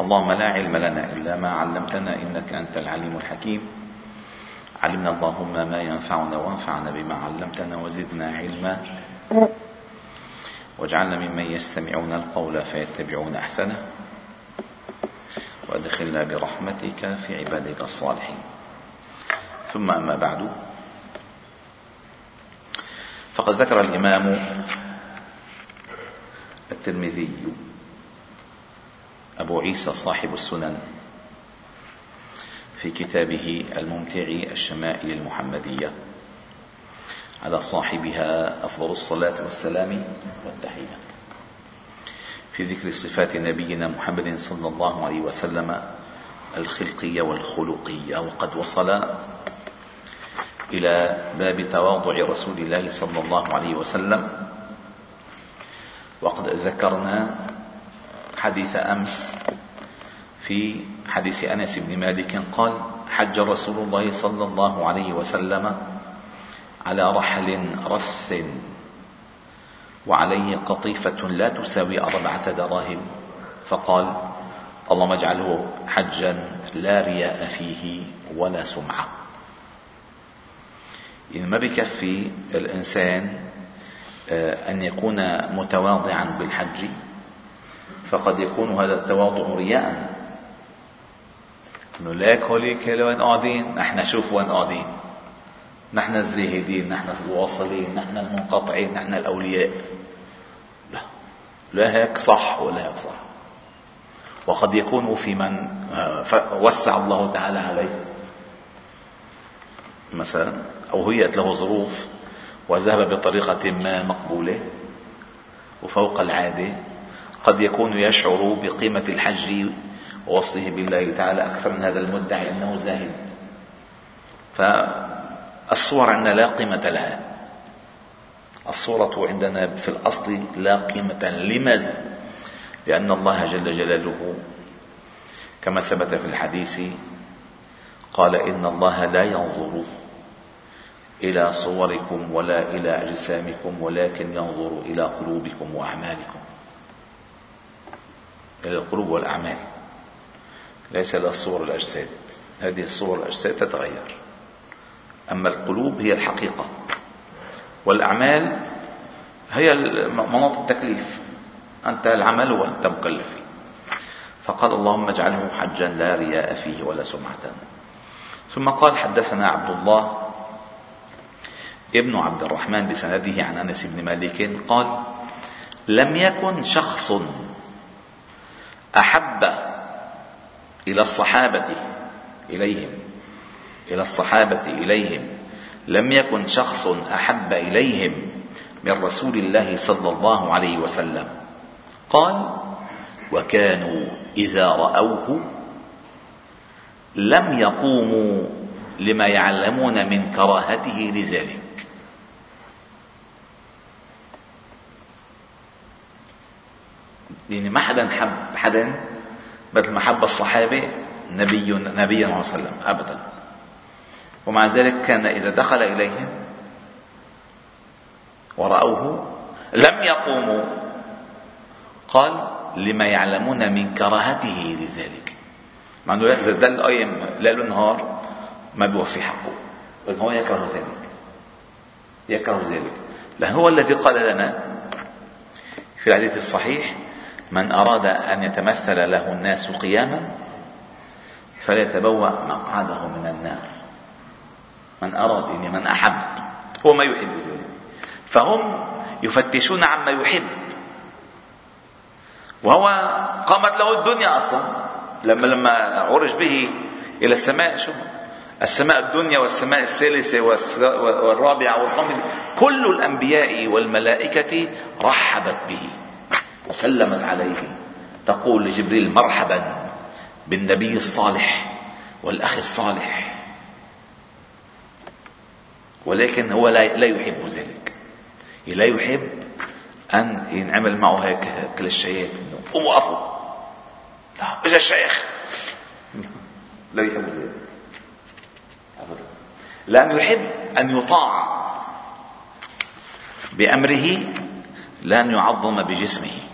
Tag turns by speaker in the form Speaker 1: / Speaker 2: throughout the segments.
Speaker 1: اللهم لا علم لنا إلا ما علمتنا إنك أنت العليم الحكيم. علمنا اللهم ما ينفعنا وانفعنا بما علمتنا وزدنا علما. واجعلنا ممن يستمعون القول فيتبعون أحسنه. وأدخلنا برحمتك في عبادك الصالحين. ثم أما بعد. فقد ذكر الإمام الترمذي أبو عيسى صاحب السنن في كتابه الممتع الشمائل المحمدية على صاحبها أفضل الصلاة والسلام والتحية. في ذكر صفات نبينا محمد صلى الله عليه وسلم الخلقية والخلقية وقد وصل إلى باب تواضع رسول الله صلى الله عليه وسلم وقد ذكرنا حديث أمس في حديث أنس بن مالك قال حج رسول الله صلى الله عليه وسلم على رحل رث وعليه قطيفة لا تساوي أربعة دراهم. فقال اللهم اجعله حجا لا رياء فيه ولا سمعة. يعني ما بكفي الإنسان آه، أن يكون متواضعا بالحج فقد يكون هذا التواضع رياء. انه ليك هوليك وين قاعدين نحن شوف وين قاعدين نحن الزاهدين نحن الواصلين نحن المنقطعين نحن الأولياء. لا. لا هيك صح ولا هيك صح. وقد يكون في من آه، وسع الله تعالى عليه. مثلا أو هيئت له ظروف وذهب بطريقة ما مقبولة وفوق العادة قد يكون يشعر بقيمة الحج ووصله بالله تعالى أكثر من هذا المدعي أنه زاهد. فالصور عندنا لا قيمة لها. الصورة عندنا في الأصل لا قيمة لماذا؟ لأن الله جل جلاله كما ثبت في الحديث قال إن الله لا ينظر إلى صوركم ولا إلى أجسامكم ولكن ينظر إلى قلوبكم وأعمالكم. القلوب والأعمال. ليس إلى الصور الأجساد. هذه الصور الأجساد تتغير. أما القلوب هي الحقيقة. والأعمال هي مناط التكليف. أنت العمل وأنت مكلف. فقال اللهم اجعله حجا لا رياء فيه ولا سمعة. ثم قال حدثنا عبد الله ابن عبد الرحمن بسنده عن أنس بن مالك قال لم يكن شخص أحب إلى الصحابة إليهم إلى الصحابة إليهم. لم يكن شخص أحب إليهم من رسول الله صلى الله عليه وسلم. قال وكانوا إذا رأوه لم يقوموا لما يعلمون من كراهته لذلك. يعني ما حدا حب حدا مثل ما حب الصحابة نبي نبيا صلى الله عليه وسلم أبدا. ومع ذلك كان إذا دخل إليهم ورأوه لم يقوموا قال لما يعلمون من كراهته لذلك. مع انه إذا دل قايم ليل نهار ما بيوفي حقه لأنه هو يكره ذلك. يكره ذلك. لأن هو الذي قال لنا في الحديث الصحيح من أراد أن يتمثل له الناس قياما فليتبوأ مقعده من النار. من أراد يعني من أحب هو ما يحب ذلك فهم يفتشون عما يحب. وهو قامت له الدنيا أصلا. لما لما عرج به إلى السماء شو السماء الدنيا والسماء الثالثة والرابعة والخامسة كل الأنبياء والملائكة رحبت به. وسلمت عليه. تقول لجبريل مرحبا بالنبي الصالح والأخ الصالح. ولكن هو لا يحب ذلك. لا يحب أن ينعمل معه هيك هيك للشيخ. قوموا وقفوا. لا اجى الشيخ. لا يحب ذلك. ابدا. لأنه يحب أن يطاع بأمره لن يعظم بجسمه.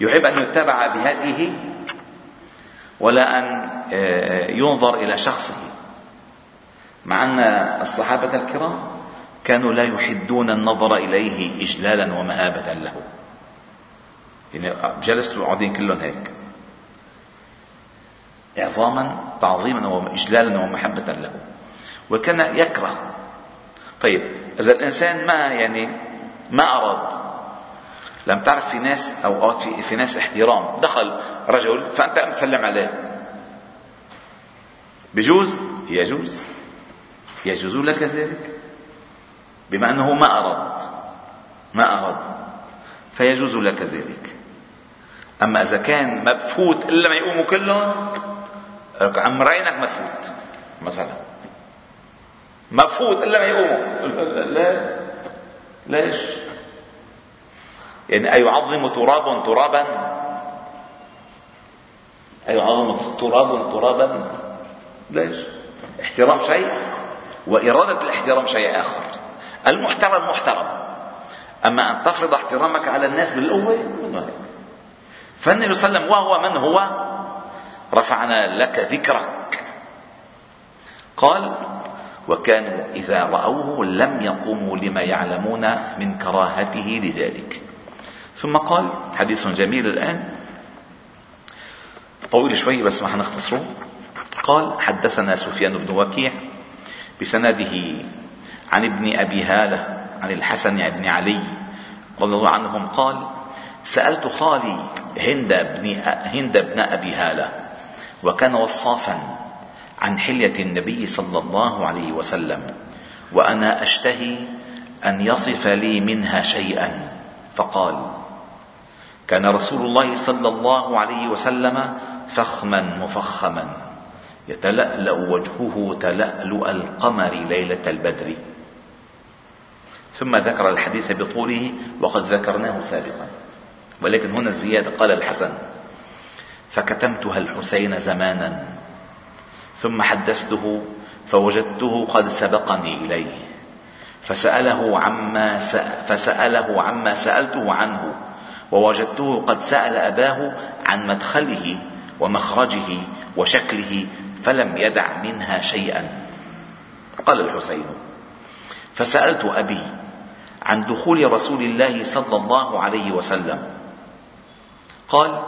Speaker 1: يحب أن يتبع بهديه ولا أن آه، ينظر إلى شخصه. مع أن الصحابة الكرام كانوا لا يحدون النظر إليه إجلالا ومهابة له. يعني جلسوا قاعدين كلهم هيك. إعظاما تعظيما وإجلالا ومحبة له. وكان يكره. طيب إذا الإنسان ما يعني ما أراد لم تعرف في ناس أو في, في ناس احترام دخل رجل فأنت مسلم عليه بجوز يجوز يجوز لك ذلك بما أنه ما أراد ما أراد فيجوز لك ذلك أما إذا كان مبفوت إلا ما يقوموا كلهم عم رأينك مفوت مثلا مفوت إلا ما يقوموا لا ليش يعني أيعظم تراب ترابا؟ أيعظم تراب ترابا؟ ليش احترام شيء وإرادة الاحترام شيء آخر. المحترم محترم. أما أن تفرض احترامك على الناس بالقوة فالنبي صلى الله عليه وسلم وهو من هو؟ رفعنا لك ذكرك. قال وكانوا إذا رأوه لم يقوموا لما يعلمون من كراهته لذلك. ثم قال حديث جميل الآن. طويل شوي بس ما حنختصره. قال حدثنا سفيان بن وكيع بسنده عن ابن أبي هالة عن الحسن بن علي رضي الله عنهم قال سألت خالي هند بن هند بن أبي هالة وكان وصافا عن حلية النبي صلى الله عليه وسلم وأنا أشتهي أن يصف لي منها شيئا. فقال كان رسول الله صلى الله عليه وسلم فخما مفخما. يتلألأ وجهه تلألؤ القمر ليلة البدر. ثم ذكر الحديث بطوله وقد ذكرناه سابقا. ولكن هنا الزيادة قال الحسن فكتمتها الحسين زمانا ثم حدثته فوجدته قد سبقني إليه. فسأله عما فسأله عما سألته عنه ووجدته قد سأل أباه عن مدخله ومخرجه وشكله فلم يدع منها شيئا. قال الحسين فسألت أبي عن دخول رسول الله صلى الله عليه وسلم. قال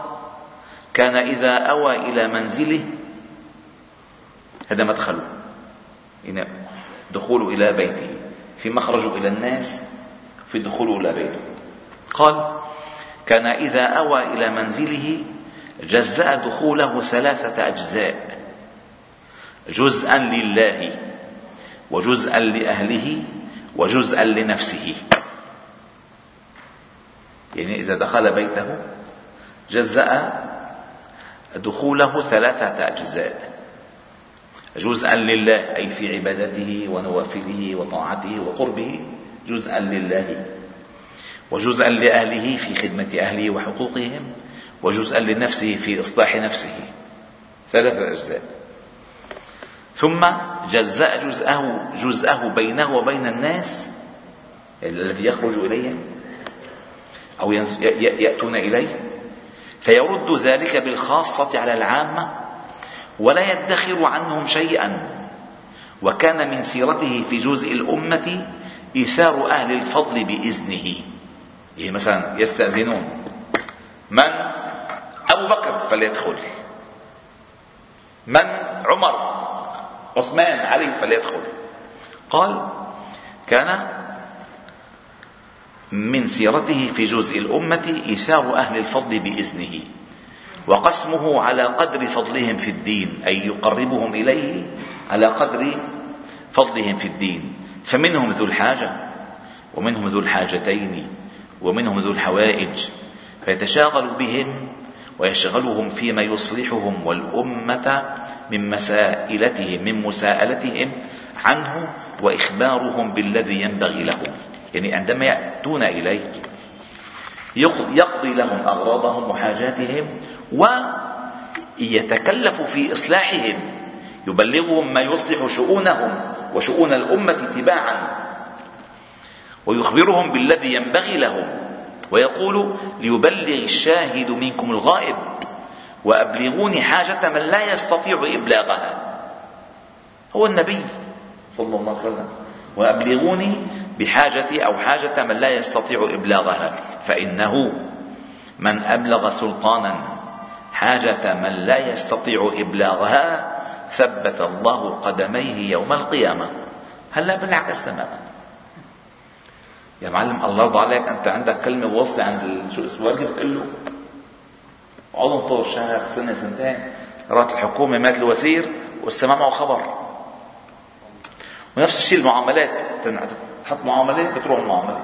Speaker 1: كان إذا أوى إلى منزله هذا مدخله دخوله إلى بيته في مخرجه إلى الناس في دخوله إلى بيته. قال كان إذا أوى إلى منزله جزأ دخوله ثلاثة أجزاء جزءا لله وجزءا لأهله وجزءا لنفسه. يعني إذا دخل بيته جزأ دخوله ثلاثة أجزاء جزءا لله أي في عبادته ونوافله وطاعته وقربه جزءا لله. وجزءا لأهله في خدمة أهله وحقوقهم وجزءا لنفسه في إصلاح نفسه. ثلاثة أجزاء. ثم جزأ جزءه جزءه بينه وبين الناس الذي يخرج إليهم أو يأتون إليه. فيرد ذلك بالخاصة على العامة ولا يدخر عنهم شيئا. وكان من سيرته في جزء الأمة إيثار أهل الفضل بإذنه. يعني مثلا يستأذنون. من؟ أبو بكر فليدخل. من؟ عمر. عثمان علي فليدخل. قال كان من سيرته في جزء الأمة إيثار أهل الفضل بإذنه وقسمه على قدر فضلهم في الدين أي يقربهم إليه على قدر فضلهم في الدين. فمنهم ذو الحاجة ومنهم ذو الحاجتين. ومنهم ذو الحوائج فيتشاغل بهم ويشغلهم فيما يصلحهم والأمة من مسائلتهم من مساءلتهم عنه وإخبارهم بالذي ينبغي لهم. يعني عندما يأتون إليه يقضي لهم أغراضهم وحاجاتهم ويتكلف في إصلاحهم يبلغهم ما يصلح شؤونهم وشؤون الأمة تباعا. ويخبرهم بالذي ينبغي لهم. ويقول ليبلغ الشاهد منكم الغائب وأبلغوني حاجة من لا يستطيع إبلاغها. هو النبي صلى الله عليه وسلم. وأبلغوني بحاجتي أو حاجة من لا يستطيع إبلاغها. فإنه من أبلغ سلطانا حاجة من لا يستطيع إبلاغها ثبت الله قدميه يوم القيامة. هلا بالعكس تماما؟ يا معلم الله يرضى عليك أنت عندك كلمة واصله عند شو اسمه قل له. اقعدوا طول شهر سنة سنتين. رأت الحكومة مات الوزير والسماء معه خبر. ونفس الشيء المعاملات تحط معاملة بتروح المعاملة.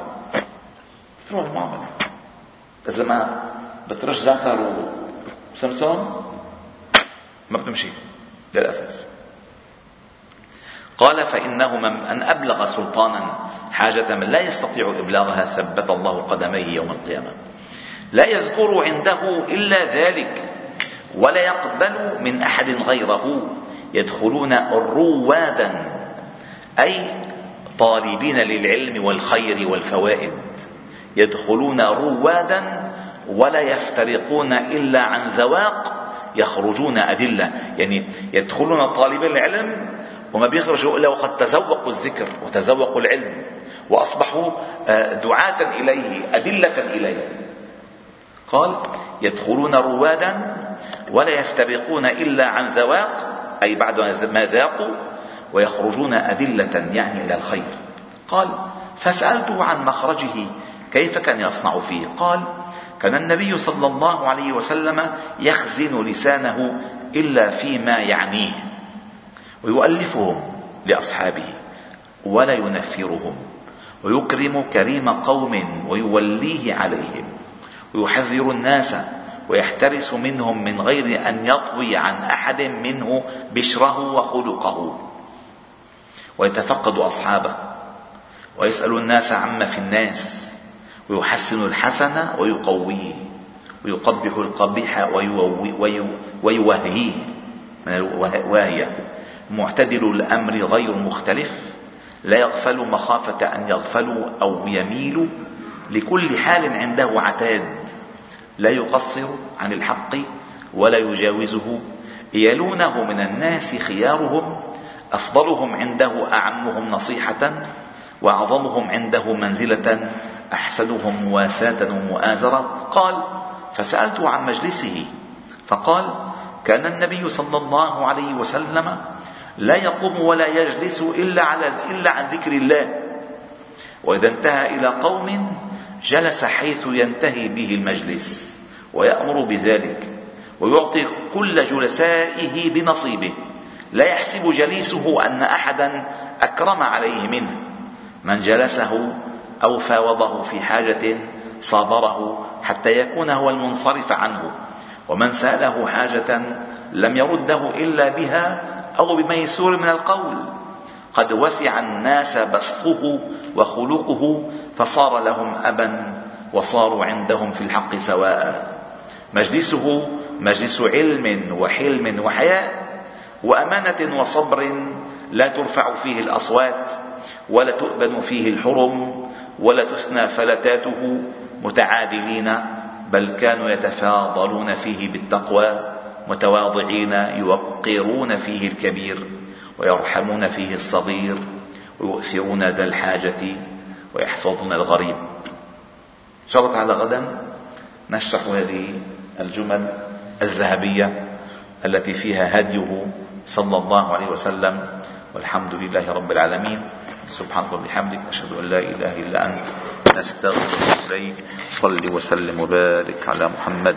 Speaker 1: بتروح المعاملة. إذا ما بترش زعتر وسمسم ما بتمشي للأسف. قال فانه من أبلغ سلطانا حاجة من لا يستطيع إبلاغها ثبت الله قدميه يوم القيامة. لا يذكر عنده إلا ذلك ولا يقبل من أحد غيره. يدخلون روادا أي طالبين للعلم والخير والفوائد. يدخلون روادا ولا يفترقون إلا عن ذواق يخرجون أدلة. يعني يدخلون طالبين العلم وما بيخرجوا إلا وقد تذوقوا الذكر وتذوقوا العلم. وأصبحوا آه، دعاة إليه أدلة إليه. قال يدخلون روادا ولا يفترقون إلا عن ذواق أي بعد ما ذاقوا ويخرجون أدلة يعني إلى الخير. قال فسألته عن مخرجه كيف كان يصنع فيه؟ قال كان النبي صلى الله عليه وسلم يخزن لسانه إلا فيما يعنيه ويؤلفهم لأصحابه ولا ينفرهم. ويكرم كريم قوم ويوليه عليهم. ويحذر الناس ويحترس منهم من غير أن يطوي عن أحد منه بشره وخلقه. ويتفقد أصحابه. ويسأل الناس عما في الناس. ويحسن الحسن ويقويه. ويقبح القبيح ويوهيه. من الواهيه معتدل الأمر غير مختلف. لا يغفل مخافة أن يغفلوا أو يميلوا. لكل حال عنده عتاد. لا يقصر عن الحق ولا يجاوزه. يلونه من الناس خيارهم. أفضلهم عنده أعمهم نصيحة. وأعظمهم عنده منزلة. أحسنهم مواساة ومؤازرة قال فسألت عن مجلسه. فقال كان النبي صلى الله عليه وسلم لا يقوم ولا يجلس إلا, على إلا عن ذكر الله. وإذا انتهى إلى قوم جلس حيث ينتهي به المجلس ويأمر بذلك ويعطي كل جلسائه بنصيبه. لا يحسب جليسه أن أحدا أكرم عليه منه. من جلسه أو فاوضه في حاجة صابره حتى يكون هو المنصرف عنه. ومن سأله حاجة لم يرده إلا بها أو بميسور من القول. قد وسع الناس بسطه وخلقه فصار لهم أبا وصاروا عندهم في الحق سواء. مجلسه مجلس علم وحلم وحياء وأمانة وصبر لا ترفع فيه الأصوات ولا تؤبن فيه الحرم ولا تثنى فلتاته متعادلين بل كانوا يتفاضلون فيه بالتقوى. متواضعين يوقرون فيه الكبير ويرحمون فيه الصغير ويؤثرون ذا الحاجة ويحفظون الغريب. إن شاء الله تعالى غدا نشرح هذه الجمل الذهبية التي فيها هديه صلى الله عليه وسلم والحمد لله رب العالمين. سبحانك وبحمدك أشهد أن لا إله إلا أنت نستغفرك إليك صل وسلم وبارك على محمد.